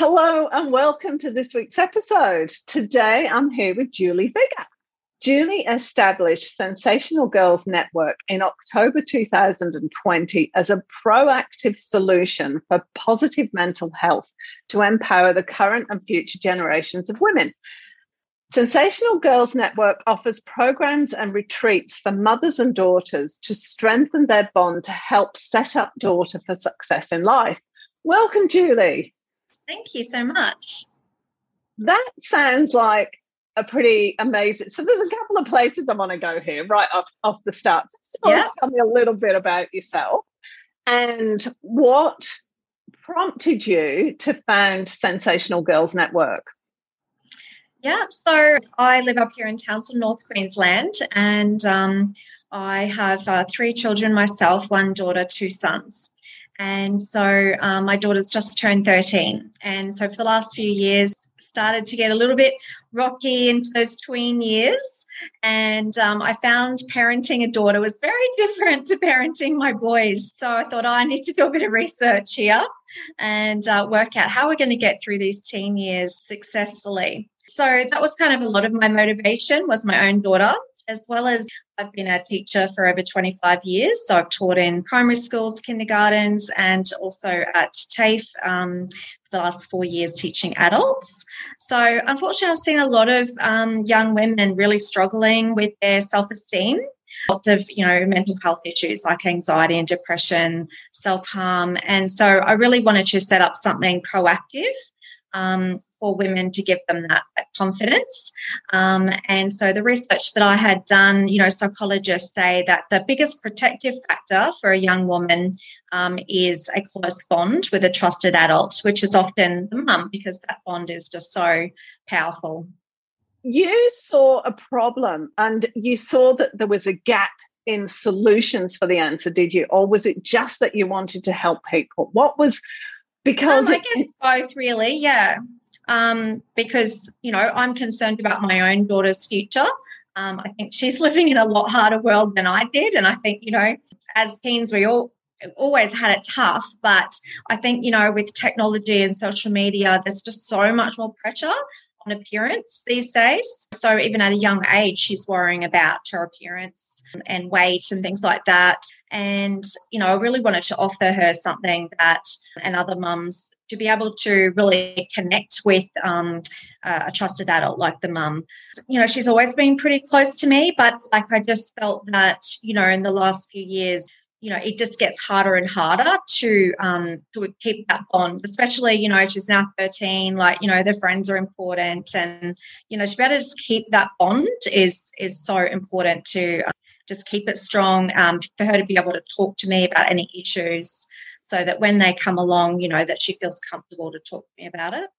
Hello and welcome to this week's episode. Today I'm here with Julie Vigor. Julie established Sensational Girls Network in October 2020 as a proactive solution for positive mental health to empower the current and future generations of women. Sensational Girls Network offers programs and retreats for mothers and daughters to strengthen their bond to help set up daughter for success in life. Welcome, Julie. Thank you so much. That sounds like a pretty amazing. So there's a couple of places I want to go here right off, off the start. So yeah. tell me a little bit about yourself and what prompted you to found Sensational Girls Network. Yeah, so I live up here in Townsville, North Queensland, and um, I have uh, three children myself one daughter, two sons. And so um, my daughter's just turned 13. And so for the last few years, started to get a little bit rocky into those tween years. And um, I found parenting a daughter was very different to parenting my boys. So I thought, oh, I need to do a bit of research here and uh, work out how we're going to get through these teen years successfully. So that was kind of a lot of my motivation was my own daughter as well as I've been a teacher for over 25 years. So I've taught in primary schools, kindergartens, and also at TAFE um, for the last four years teaching adults. So unfortunately, I've seen a lot of um, young women really struggling with their self esteem. Lots of, you know, mental health issues like anxiety and depression, self harm. And so I really wanted to set up something proactive um, for women to give them that, that confidence. Um, and so the research that I had done, you know, psychologists say that the biggest protective factor for a young woman um, is a close bond with a trusted adult, which is often the mum, because that bond is just so powerful. You saw a problem and you saw that there was a gap in solutions for the answer, did you? Or was it just that you wanted to help people? What was because um, I guess both really, yeah. Um, because you know I'm concerned about my own daughter's future. Um, I think she's living in a lot harder world than I did, and I think you know as teens we all always had it tough, but I think you know with technology and social media, there's just so much more pressure on appearance these days. So even at a young age, she's worrying about her appearance and weight and things like that. And, you know, I really wanted to offer her something that, and other mums, to be able to really connect with um, a trusted adult like the mum. You know, she's always been pretty close to me, but like I just felt that, you know, in the last few years, you know, it just gets harder and harder to um, to keep that bond. Especially, you know, she's now thirteen. Like, you know, their friends are important, and you know, to be able to just keep that bond is is so important to uh, just keep it strong. Um, for her to be able to talk to me about any issues, so that when they come along, you know, that she feels comfortable to talk to me about it.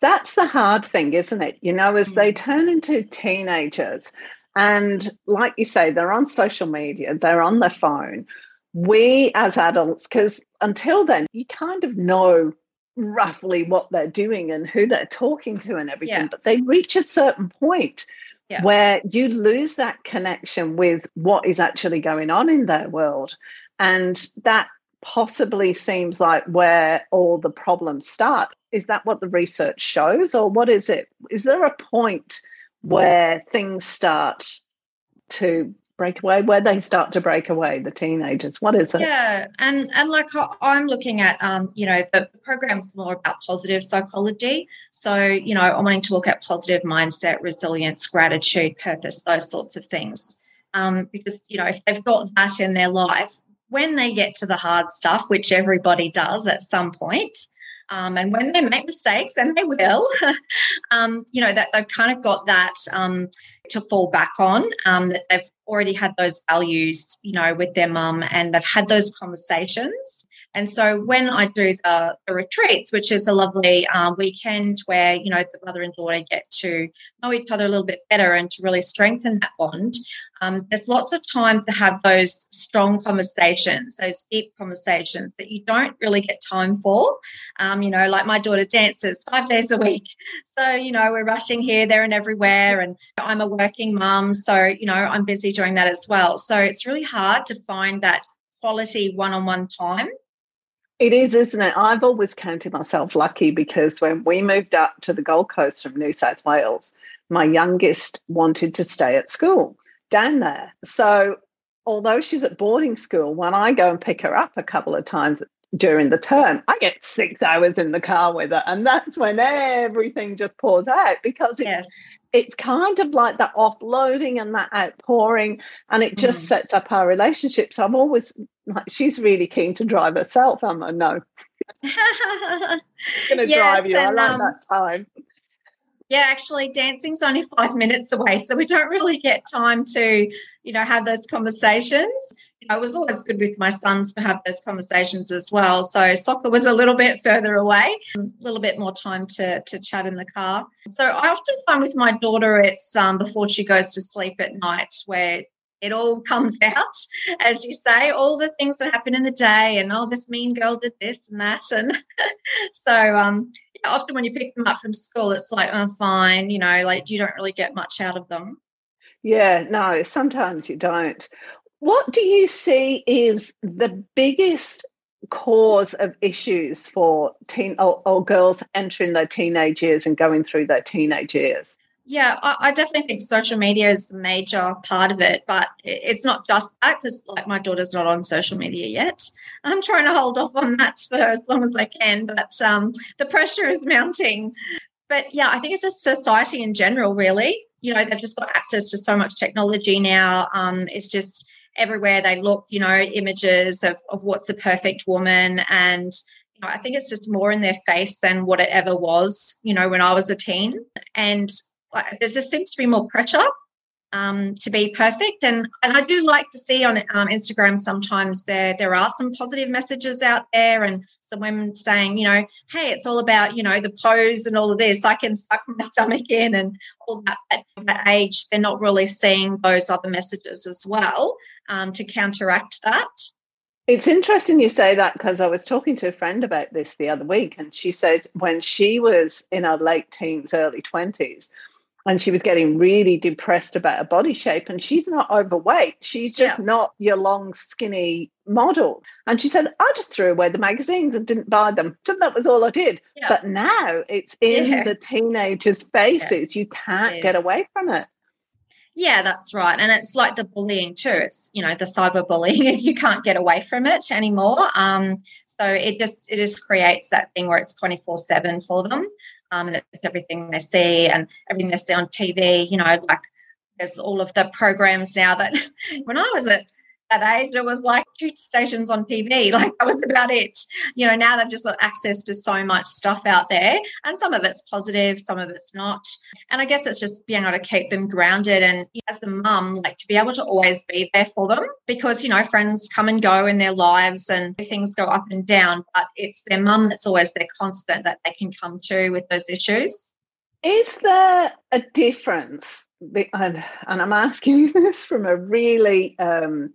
That's the hard thing, isn't it? You know, as mm-hmm. they turn into teenagers, and like you say, they're on social media, they're on their phone we as adults, because until then, you kind of know roughly what they're doing and who they're talking to and everything, yeah. but they reach a certain point yeah. where you lose that connection with what is actually going on in their world. And that possibly seems like where all the problems start. Is that what the research shows, or what is it? Is there a point where things start to break away where they start to break away the teenagers what is it yeah and and like i'm looking at um you know the, the program's more about positive psychology so you know i'm wanting to look at positive mindset resilience gratitude purpose those sorts of things um because you know if they've got that in their life when they get to the hard stuff which everybody does at some point um, and when they make mistakes, and they will, um, you know, that they've kind of got that um, to fall back on, um, that they've already had those values, you know, with their mum and they've had those conversations And so when I do the, the retreats, which is a lovely um, weekend where, you know, the mother and daughter get to know each other a little bit better and to really strengthen that bond, um, there's lots of time to have those strong conversations, those deep conversations that you don't really get time for. Um, you know, like my daughter dances five days a week. So, you know, we're rushing here, there, and everywhere. And I'm a working mum. So, you know, I'm busy doing that as well. So it's really hard to find that quality one on one time. It is, isn't it? I've always counted myself lucky because when we moved up to the Gold Coast from New South Wales, my youngest wanted to stay at school down there. So, although she's at boarding school, when I go and pick her up a couple of times during the term, I get six hours in the car with her. And that's when everything just pours out because it's, yes. it's kind of like that offloading and that outpouring. And it just mm. sets up our relationships. I'm always like, she's really keen to drive herself. I'm like, no. I'm going to drive you. And, I like um, that time. Yeah, actually, dancing's only five minutes away, so we don't really get time to, you know, have those conversations. It was always good with my sons to have those conversations as well. So soccer was a little bit further away, a little bit more time to to chat in the car. So I often find with my daughter, it's um, before she goes to sleep at night, where it all comes out, as you say, all the things that happen in the day, and oh, this mean girl did this and that, and so um, often when you pick them up from school, it's like, oh, fine, you know, like you don't really get much out of them. Yeah, no, sometimes you don't. What do you see is the biggest cause of issues for teen or, or girls entering their teenage years and going through their teenage years? Yeah, I, I, definitely think social media is the major part of it, but it's not just that because, like, my daughter's not on social media yet. I'm trying to hold off on that for as long as I can, but um, the pressure is mounting. But yeah, I think it's just society in general, really. You know, they've just got access to so much technology now. Um, it's just everywhere they look, you know, images of, of what's the perfect woman and you know, I think it's just more in their face than what it ever was, you know, when I was a teen. And there just seems to be more pressure um, to be perfect. And and I do like to see on um, Instagram sometimes there there are some positive messages out there, and some women saying, you know, hey, it's all about you know the pose and all of this. I can suck my stomach in and all that. At that age, they're not really seeing those other messages as well um, to counteract that. It's interesting you say that because I was talking to a friend about this the other week, and she said when she was in her late teens, early 20s, and she was getting really depressed about her body shape and she's not overweight she's just yeah. not your long skinny model and she said i just threw away the magazines and didn't buy them so that was all i did yeah. but now it's in yeah. the teenagers faces you can't get away from it yeah, that's right. And it's like the bullying too. It's, you know, the cyberbullying. And you can't get away from it anymore. Um, so it just it just creates that thing where it's 24-7 for them um, and it's everything they see and everything they see on TV. You know, like there's all of the programs now that when I was at that age, it was like two stations on TV. Like that was about it. You know, now they've just got access to so much stuff out there, and some of it's positive, some of it's not. And I guess it's just being able to keep them grounded and as the mum, like to be able to always be there for them because, you know, friends come and go in their lives and things go up and down, but it's their mum that's always their constant that they can come to with those issues. Is there a difference and, and I'm asking this from a really um,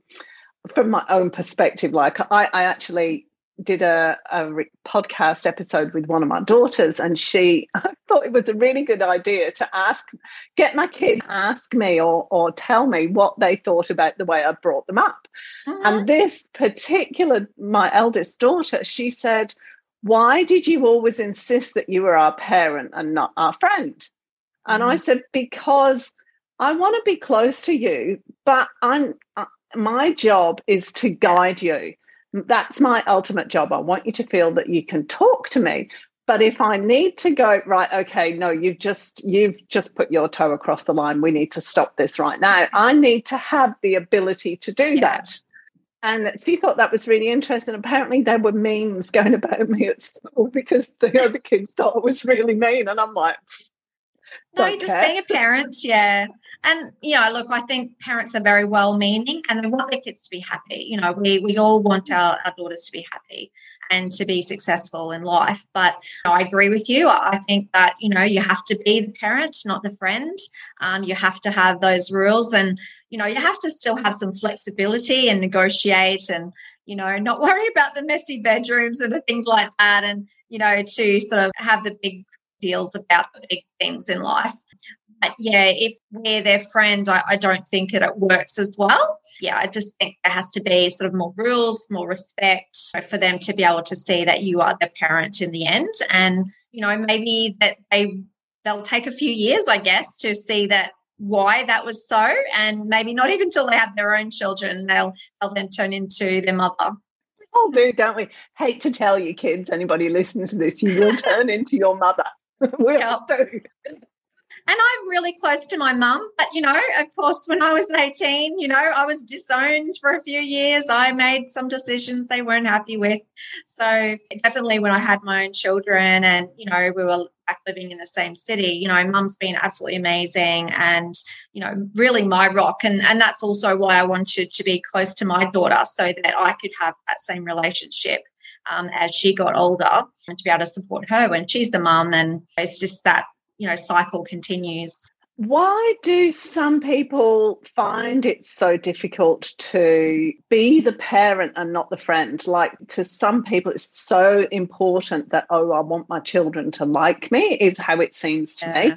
from my own perspective. Like I, I actually did a, a re- podcast episode with one of my daughters, and she I thought it was a really good idea to ask, get my kid ask me or or tell me what they thought about the way I brought them up. Mm-hmm. And this particular, my eldest daughter, she said, "Why did you always insist that you were our parent and not our friend?" And mm. I said, because I want to be close to you, but I'm uh, my job is to guide you. That's my ultimate job. I want you to feel that you can talk to me. But if I need to go, right, okay, no, you've just you've just put your toe across the line. We need to stop this right now. I need to have the ability to do yeah. that. And she thought that was really interesting. Apparently, there were memes going about me at school because the other kids thought I was really mean. And I'm like, no, just being a parent, yeah. And you know, look, I think parents are very well meaning and they want their kids to be happy. You know, we we all want our, our daughters to be happy. And to be successful in life. But you know, I agree with you. I think that, you know, you have to be the parent, not the friend. Um, you have to have those rules and, you know, you have to still have some flexibility and negotiate and, you know, not worry about the messy bedrooms and the things like that. And, you know, to sort of have the big deals about the big things in life. But yeah, if we're their friend, I, I, don't think that it works as well. Yeah, I just think there has to be sort of more rules, more respect for them to be able to see that you are their parent in the end. And, you know, maybe that they they'll take a few years, I guess, to see that why that was so. And maybe not even till they have their own children, they'll they'll then turn into their mother all do, don't we? Hate to tell you, kids, anybody listening to this, you will turn into your mother. we all do. And I'm really close to my mum. But, you know, of course, when I was 18, you know, I was disowned for a few years. I made some decisions they weren't happy with. So definitely when I had my own children and, you know, we were back living in the same city, you know, mum's been absolutely amazing and, you know, really my rock. And, and that's also why I wanted to be close to my daughter so that I could have that same relationship um, as she got older and to be able to support her when she's a mum. And it's just that you know cycle continues why do some people find it so difficult to be the parent and not the friend? Like to some people, it's so important that, oh, I want my children to like me, is how it seems to yeah. me.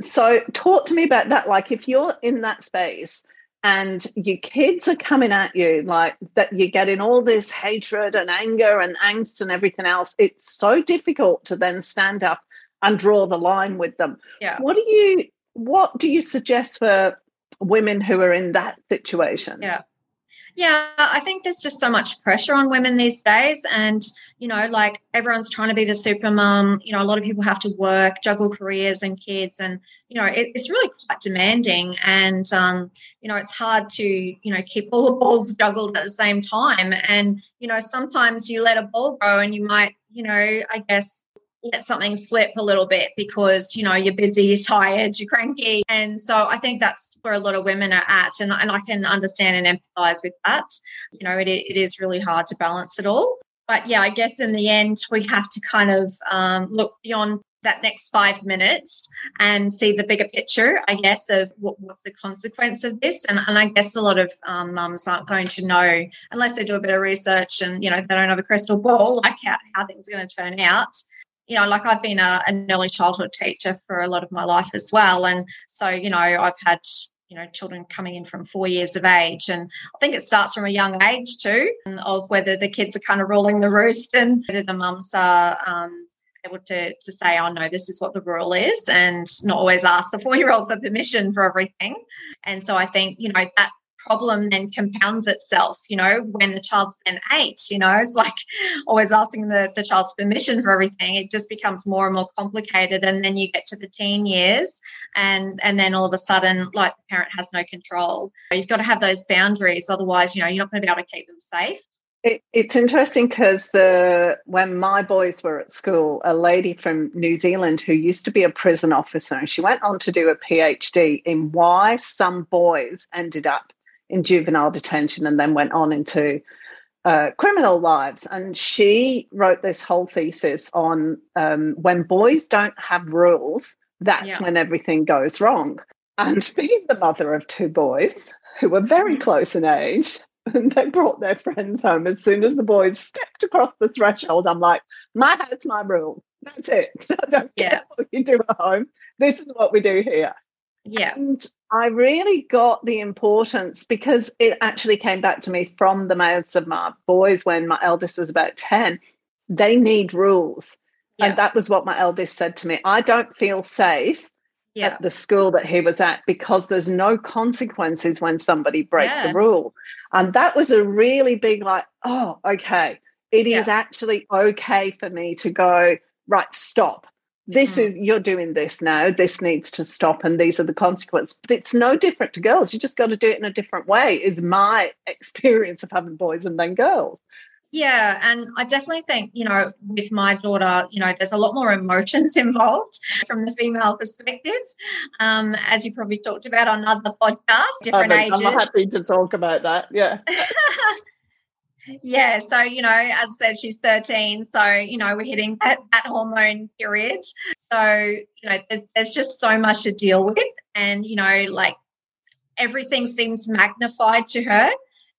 So, talk to me about that. Like, if you're in that space and your kids are coming at you, like that you're getting all this hatred and anger and angst and everything else, it's so difficult to then stand up and draw the line with them. Yeah. What do you what do you suggest for women who are in that situation? Yeah. Yeah, I think there's just so much pressure on women these days. And, you know, like everyone's trying to be the super mum. You know, a lot of people have to work, juggle careers and kids. And, you know, it, it's really quite demanding. And, um, you know, it's hard to, you know, keep all the balls juggled at the same time. And, you know, sometimes you let a ball go and you might, you know, I guess let something slip a little bit because you know you're busy you're tired you're cranky. And so i think that's where a lot of women are at and, and i can understand and empathize with that. You know it, it is really hard to balance it all. But yeah i guess in the end we have to kind of um, look beyond that next five minutes and see the bigger picture, I guess, of what, what's the consequence of this. And, and I guess a lot of um, mums aren't going to know unless they do a bit of research and, you know, they don't have a crystal ball, like how, how things are going to turn out you know, like I've been a, an early childhood teacher for a lot of my life as well. And so, you know, I've had, you know, children coming in from four years of age. And I think it starts from a young age too, of whether the kids are kind of ruling the roost and whether the mums are um, able to, to say, oh no, this is what the rule is, and not always ask the four year old for permission for everything. And so I think, you know, that problem then compounds itself, you know, when the child's then eight, you know, it's like always asking the, the child's permission for everything. It just becomes more and more complicated. And then you get to the teen years and and then all of a sudden, like the parent has no control. You've got to have those boundaries. Otherwise, you know, you're not going to be able to keep them safe. It, it's interesting because the when my boys were at school, a lady from New Zealand who used to be a prison officer, she went on to do a PhD in why some boys ended up in juvenile detention and then went on into uh, criminal lives. And she wrote this whole thesis on um, when boys don't have rules, that's yeah. when everything goes wrong. And being the mother of two boys who were very mm-hmm. close in age, and they brought their friends home as soon as the boys stepped across the threshold. I'm like, my house, my rules. That's it. I don't yeah. care what you do at home. This is what we do here. Yeah. And I really got the importance because it actually came back to me from the mouths of my boys when my eldest was about 10. They need rules. Yeah. And that was what my eldest said to me. I don't feel safe yeah. at the school that he was at because there's no consequences when somebody breaks yeah. a rule. And that was a really big, like, oh, okay. It is actually okay for me to go, right, stop this mm. is you're doing this now this needs to stop and these are the consequences but it's no different to girls you just got to do it in a different way is my experience of having boys and then girls yeah, and I definitely think, you know, with my daughter, you know, there's a lot more emotions involved from the female perspective. Um, as you probably talked about on other podcasts, different I'm, ages. I'm happy to talk about that. Yeah. Yeah, so you know, as I said, she's 13, so you know, we're hitting that, that hormone period. So, you know, there's, there's just so much to deal with. And, you know, like everything seems magnified to her.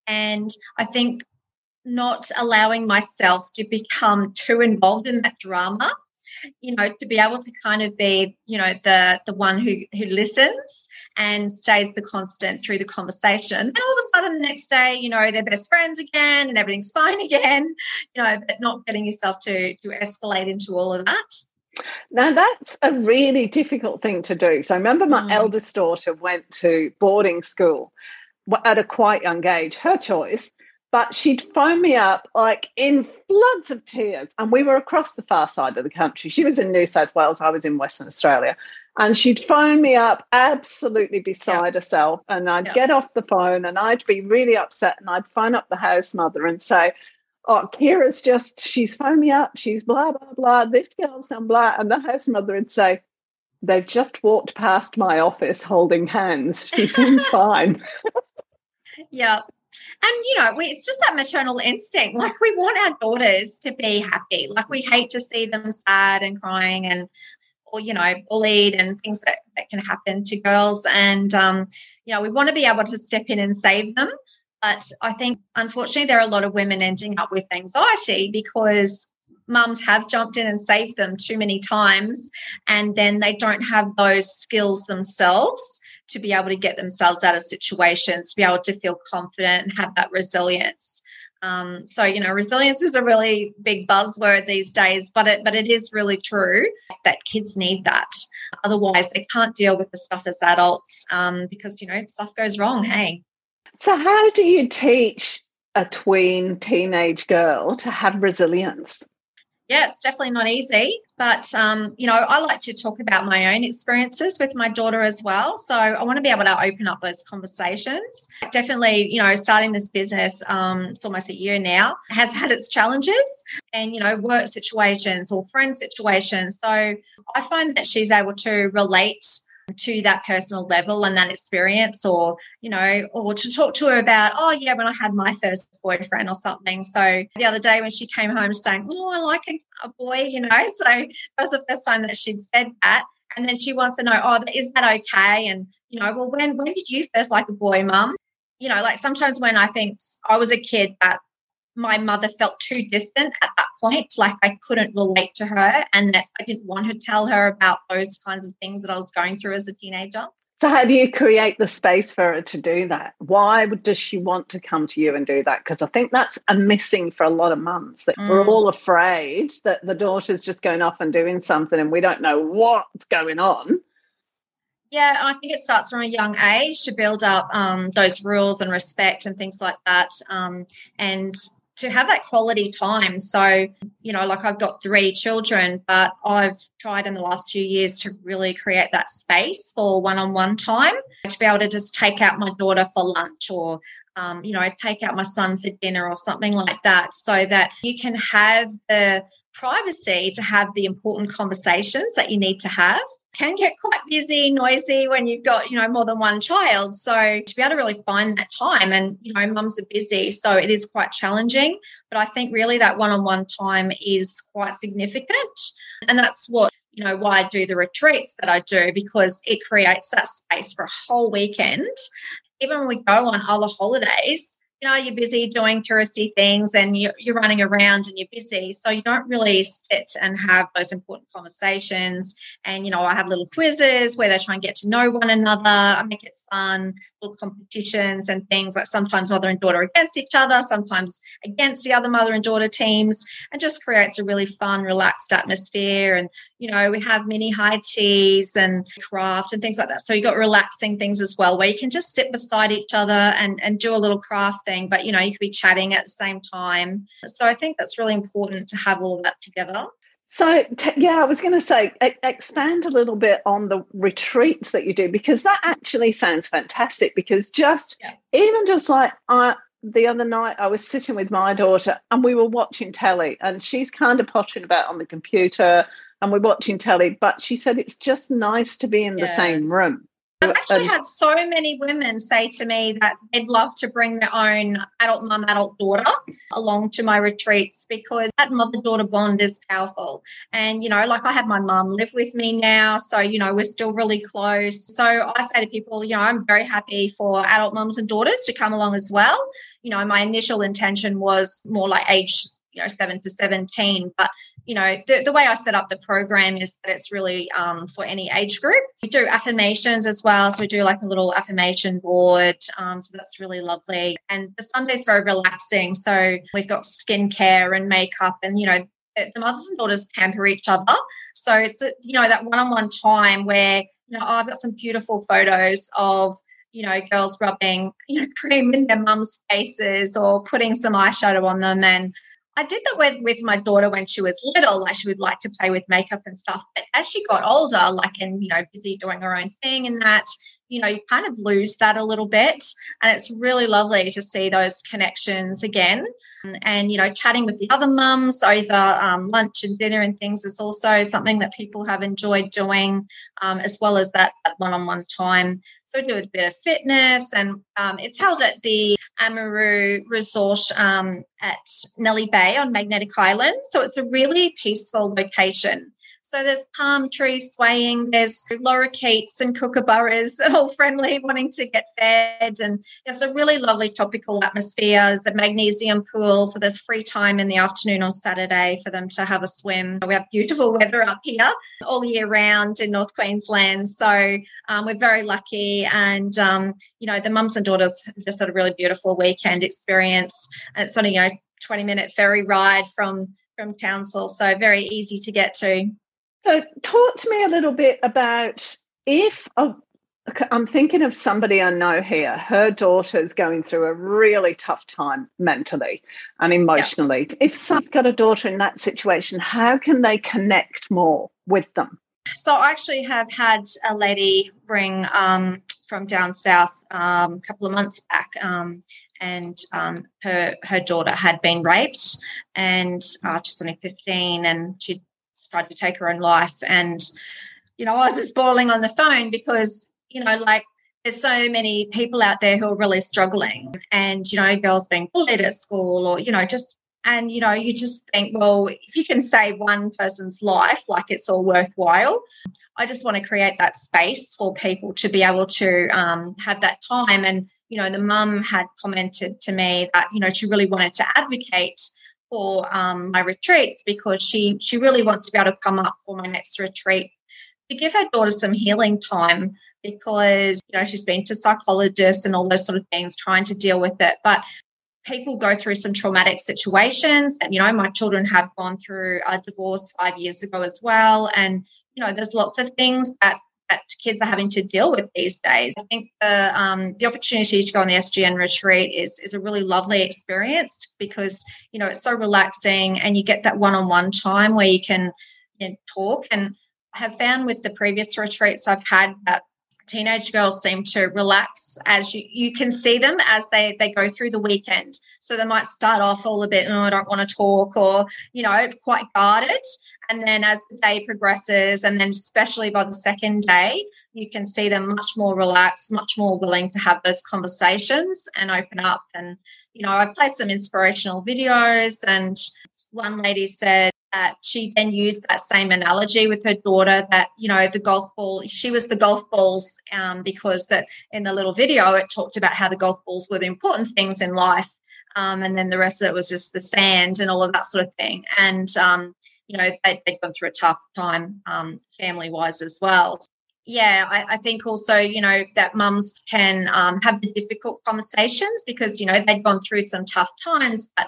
And I think not allowing myself to become too involved in that drama you know to be able to kind of be you know the the one who who listens and stays the constant through the conversation and all of a sudden the next day you know they're best friends again and everything's fine again you know but not getting yourself to to escalate into all of that now that's a really difficult thing to do. So I remember my mm. eldest daughter went to boarding school at a quite young age, her choice, but she'd phone me up like in floods of tears. And we were across the far side of the country. She was in New South Wales, I was in Western Australia. And she'd phone me up absolutely beside herself. And I'd get off the phone and I'd be really upset. And I'd phone up the house mother and say, Oh, Kira's just, she's phoned me up. She's blah, blah, blah. This girl's done blah. And the house mother would say, They've just walked past my office holding hands. She seems fine. yeah. And you know, we, it's just that maternal instinct. Like we want our daughters to be happy. Like we hate to see them sad and crying and you know bullied and things that, that can happen to girls. And um, you know, we want to be able to step in and save them. But I think unfortunately there are a lot of women ending up with anxiety because mums have jumped in and saved them too many times and then they don't have those skills themselves to be able to get themselves out of situations, to be able to feel confident and have that resilience. Um, so you know, resilience is a really big buzzword these days, but it but it is really true that kids need that. Otherwise, they can't deal with the stuff as adults um, because you know stuff goes wrong. Hey, so how do you teach a tween teenage girl to have resilience? Yeah, it's definitely not easy. But, um, you know, I like to talk about my own experiences with my daughter as well. So I want to be able to open up those conversations. Definitely, you know, starting this business, um, it's almost a year now, has had its challenges and, you know, work situations or friend situations. So I find that she's able to relate to that personal level and that experience or you know or to talk to her about oh yeah when i had my first boyfriend or something. So the other day when she came home saying oh i like a, a boy you know? So that was the first time that she'd said that. And then she wants to know oh is that okay? And you know well when when did you first like a boy mum? You know like sometimes when i think i was a kid that my mother felt too distant at that point, like I couldn't relate to her and that I didn't want to tell her about those kinds of things that I was going through as a teenager. So, how do you create the space for her to do that? Why does she want to come to you and do that? Because I think that's a missing for a lot of mums that mm. we're all afraid that the daughter's just going off and doing something and we don't know what's going on. Yeah, I think it starts from a young age to build up um, those rules and respect and things like that. Um, and to have that quality time. So, you know, like I've got three children, but I've tried in the last few years to really create that space for one on one time to be able to just take out my daughter for lunch or, um, you know, take out my son for dinner or something like that so that you can have the privacy to have the important conversations that you need to have can get quite busy, noisy when you've got, you know, more than one child. So to be able to really find that time and, you know, mums are busy. So it is quite challenging. But I think really that one on one time is quite significant. And that's what, you know, why I do the retreats that I do because it creates that space for a whole weekend. Even when we go on other holidays, you know, you're busy doing touristy things and you're, you're running around and you're busy. So you don't really sit and have those important conversations. And, you know, I have little quizzes where they try and get to know one another. I make it fun, competitions and things like sometimes mother and daughter against each other, sometimes against the other mother and daughter teams, and just creates a really fun, relaxed atmosphere. And, you know, we have mini high teas and craft and things like that. So you got relaxing things as well where you can just sit beside each other and, and do a little craft thing, but you know, you could be chatting at the same time. So I think that's really important to have all of that together. So, t- yeah, I was going to say, e- expand a little bit on the retreats that you do because that actually sounds fantastic. Because just yeah. even just like I, the other night, I was sitting with my daughter and we were watching telly, and she's kind of pottering about on the computer and we're watching telly. But she said it's just nice to be in yeah. the same room I've actually um, had so many women say to me that they'd love to bring their own adult mum, adult daughter along to my retreats because that mother daughter bond is powerful. And, you know, like I have my mum live with me now. So, you know, we're still really close. So I say to people, you know, I'm very happy for adult mums and daughters to come along as well. You know, my initial intention was more like age you know seven to 17 but you know the, the way i set up the program is that it's really um, for any age group. We do affirmations as well. So we do like a little affirmation board um, so that's really lovely. And the sunday's very relaxing. So we've got skincare and makeup and you know the mothers and daughters pamper each other. So it's you know that one-on-one time where you know oh, i've got some beautiful photos of you know, girls rubbing, you know, cream in their mum's faces or putting some eyeshadow on them and I did that with with my daughter when she was little. Like she would like to play with makeup and stuff. But as she got older, like and you know, busy doing her own thing and that, you know, you kind of lose that a little bit. And it's really lovely to see those connections again. And, you know, chatting with the other mums over um, lunch and dinner and things is also something that people have enjoyed doing, um, as well as that one on one time. So we do a bit of fitness, and um, it's held at the Amaru Resort um, at Nelly Bay on Magnetic Island. So it's a really peaceful location. So there's palm trees swaying, there's lorikeets and kookaburras, all friendly, wanting to get fed. And it's a really lovely tropical atmosphere. There's a magnesium pool, so there's free time in the afternoon on Saturday for them to have a swim. We have beautiful weather up here all year round in North Queensland. So um, we're very lucky. And, um, you know, the mums and daughters have just had a really beautiful weekend experience. And it's only, you know, 20 minute ferry ride from from Townsville, so very easy to get to. So, talk to me a little bit about if oh, I'm thinking of somebody I know here. Her daughter's going through a really tough time mentally and emotionally. Yeah. If someone's got a daughter in that situation, how can they connect more with them? So, I actually have had a lady ring um, from down south um, a couple of months back. Um, and um, her her daughter had been raped, and uh, she's only fifteen, and she tried to take her own life. And, you know, I was just bawling on the phone because, you know, like there's so many people out there who are really struggling. And, you know, girls being bullied at school or, you know, just and you know you just think well if you can save one person's life like it's all worthwhile. I just want to create that space for people to be able to um, have that time. And you know the mum had commented to me that you know she really wanted to advocate for um, my retreats because she she really wants to be able to come up for my next retreat to give her daughter some healing time because you know she's been to psychologists and all those sort of things trying to deal with it. But people go through some traumatic situations and you know my children have gone through a divorce five years ago as well. And you know there's lots of things that that kids are having to deal with these days. I think the um, the opportunity to go on the SGN retreat is is a really lovely experience because you know it's so relaxing and you get that one on one time where you can you know, talk. And I have found with the previous retreats I've had that teenage girls seem to relax as you you can see them as they they go through the weekend. So they might start off all a bit, oh, I don't want to talk, or you know, quite guarded. And then as the day progresses, and then especially by the second day, you can see them much more relaxed, much more willing to have those conversations and open up. And, you know, I played some inspirational videos, and one lady said, that she then used that same analogy with her daughter that you know the golf ball she was the golf balls um, because that in the little video it talked about how the golf balls were the important things in life um, and then the rest of it was just the sand and all of that sort of thing and um, you know, they, have gone through a tough time um, family wise as well. Yeah, I, I, think also, you know, that mums can um, have the difficult conversations because, you know, they've gone through some tough times, but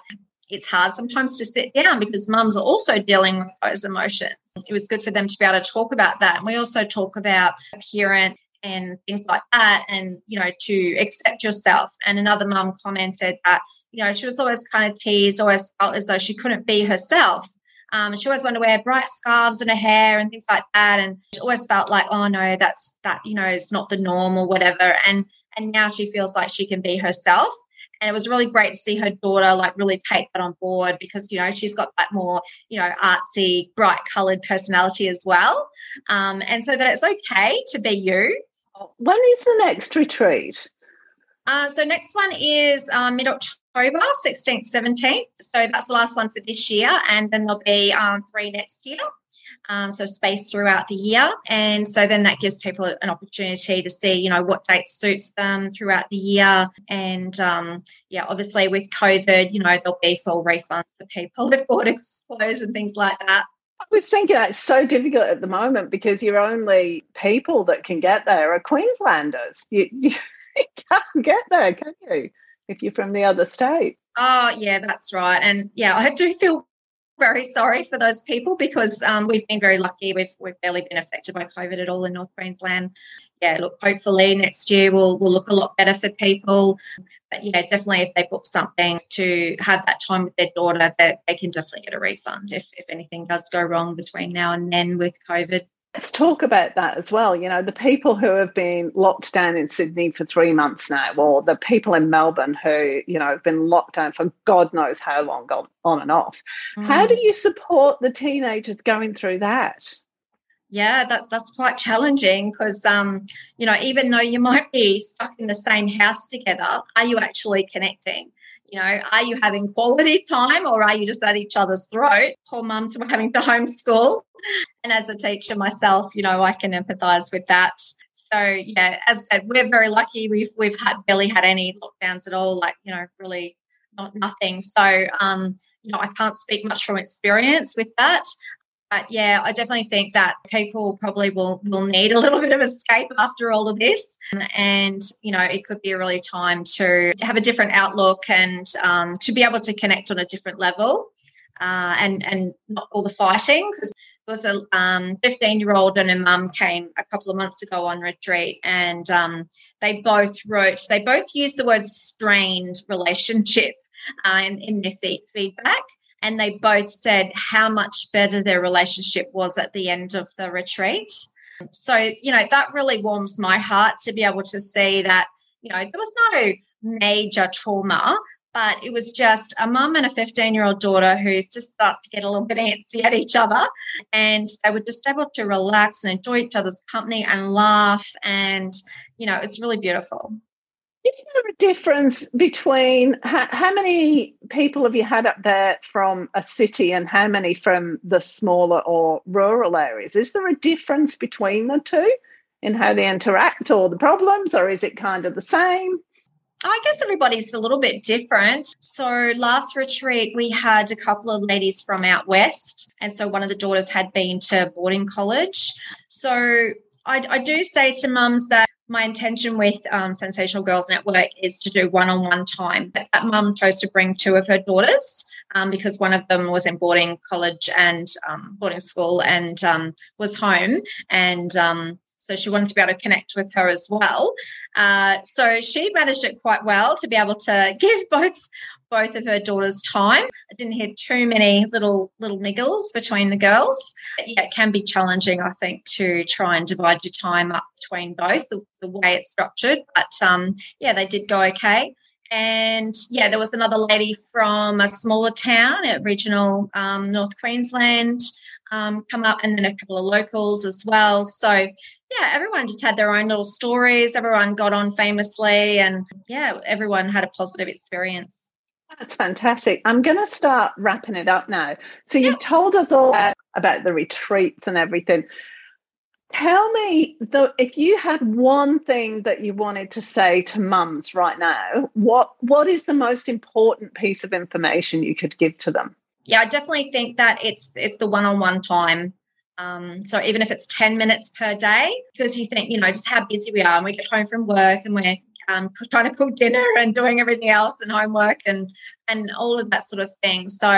it's hard sometimes to sit down because mums are also dealing with those emotions. It was good for them to be able to talk about that. And we also talk about parent and things like that and, you know, to accept yourself. And another mum commented that, you know, she was always kind of teased, always felt as though she couldn't be herself. Um, she always wanted to wear bright scarves in her hair and things like that. And she always felt like, oh no, that's that, you know, it's not the norm or whatever. And and now she feels like she can be herself. And it was really great to see her daughter like really take that on board because you know she's got that more you know artsy, bright coloured personality as well. Um, and so that it's okay to be you. When is the next retreat? Uh, so next one is uh, mid October, 16th, 17th. So that's the last one for this year, and then there'll be um, three next year. Um, so space throughout the year, and so then that gives people an opportunity to see, you know, what date suits them throughout the year. And um, yeah, obviously with COVID, you know, there'll be full refunds for people if borders close and things like that. I was thinking it's so difficult at the moment because your only people that can get there are Queenslanders. You, you, can't get there, can you? If you're from the other state. Oh, yeah, that's right. And yeah, I do feel very sorry for those people because um, we've been very lucky. We've we've barely been affected by COVID at all in North Queensland. Yeah, look, hopefully next year will will look a lot better for people. But yeah, definitely if they book something to have that time with their daughter, that they can definitely get a refund if if anything does go wrong between now and then with COVID. Let's talk about that as well. You know, the people who have been locked down in Sydney for three months now, or the people in Melbourne who, you know, have been locked down for God knows how long, on and off. Mm. How do you support the teenagers going through that? Yeah, that, that's quite challenging because, um, you know, even though you might be stuck in the same house together, are you actually connecting? You know, are you having quality time or are you just at each other's throat? Poor mums were having to homeschool. And as a teacher myself, you know, I can empathise with that. So yeah, as I said, we're very lucky. We've we've had barely had any lockdowns at all, like, you know, really not nothing. So um, you know, I can't speak much from experience with that. But yeah, I definitely think that people probably will will need a little bit of escape after all of this, and you know, it could be a really time to have a different outlook and um, to be able to connect on a different level, uh, and and not all the fighting. Because there was a um, 15 year old and a mum came a couple of months ago on retreat and um, they both wrote they both used the word strained relationship uh, in their feedback and they both said how much better their relationship was at the end of the retreat. So, you know, that really warms my heart to be able to see that, you know, there was no major trauma, but it was just a mum and a 15 year old daughter who's just started to get a little bit antsy at each other. And they were just able to relax and enjoy each other's company and laugh. And, you know, it's really beautiful. Is there a difference between how, how, many people have you had up there from a city and how many from the smaller or rural areas? Is there a difference between the two in how they interact or the problems, or is it kind of the same? I guess everybody's a little bit different. So, last retreat, we had a couple of ladies from out west. And so, one of the daughters had been to boarding college. So, I, I do say to mums that my intention with um, Sensational Girls Network is to do one on one time. That, that mum chose to bring two of her daughters um, because one of them was in boarding college and um, boarding school and um, was home. And um, so she wanted to be able to connect with her as well. Uh, so she managed it quite well to be able to give both both of her daughters time. I didn't hear too many little little niggles between the girls. Yeah, it can be challenging, I think, to try and divide your time up between both the, the way it's structured. But um, yeah, they did go okay. And yeah, there was another lady from a smaller town at regional um, North Queensland um, come up, and then a couple of locals as well. So yeah, everyone just had their own little stories. Everyone got on famously, and yeah, everyone had a positive experience. That's fantastic. I'm going to start wrapping it up now. So you've told us all about the retreats and everything. Tell me, though, if you had one thing that you wanted to say to mums right now, what what is the most important piece of information you could give to them? Yeah, I definitely think that it's it's the one-on-one time. Um, so even if it's 10 minutes per day, because you think, you know, just how busy we are and we get home from work and we're um, trying to cook dinner and doing everything else and homework and and all of that sort of thing. So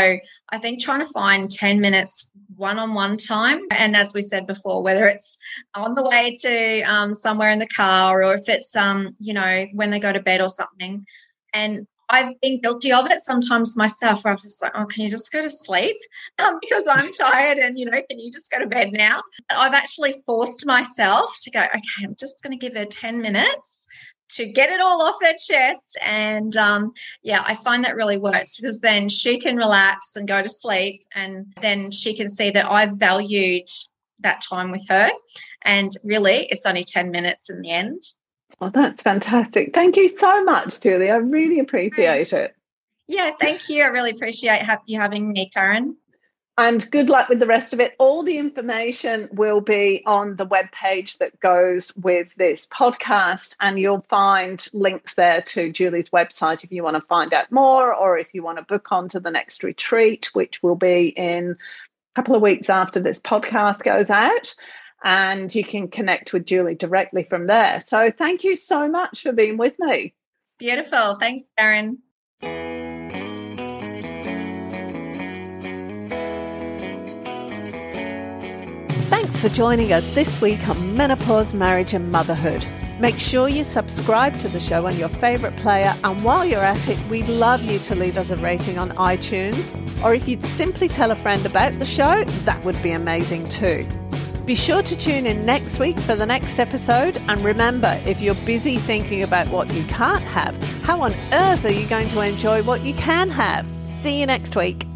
I think trying to find 10 minutes one-on-one time and as we said before whether it's on the way to um, somewhere in the car or if it's um, you know when they go to bed or something and I've been guilty of it sometimes myself where I'm just like, oh, can you just go to sleep? Um, because I'm tired and, you know, can you just go to bed now? I've actually forced myself to go, okay, I'm just going to give her 10 minutes to get it all off her chest. And um, yeah, I find that really works because then she can relax and go to sleep. And then she can see that I've valued that time with her. And really, it's only 10 minutes in the end. Oh, that's fantastic. Thank you so much, Julie. I really appreciate it. Yeah, thank you. I really appreciate you having me, Karen. And good luck with the rest of it. All the information will be on the web page that goes with this podcast, and you'll find links there to Julie's website if you want to find out more or if you want to book on to the next retreat, which will be in a couple of weeks after this podcast goes out. And you can connect with Julie directly from there. So thank you so much for being with me. Beautiful. Thanks, Karen. Thanks for joining us this week on Menopause, Marriage and Motherhood. Make sure you subscribe to the show on your favourite player, and while you're at it, we'd love you to leave us a rating on iTunes. Or if you'd simply tell a friend about the show, that would be amazing too. Be sure to tune in next week for the next episode. And remember, if you're busy thinking about what you can't have, how on earth are you going to enjoy what you can have? See you next week.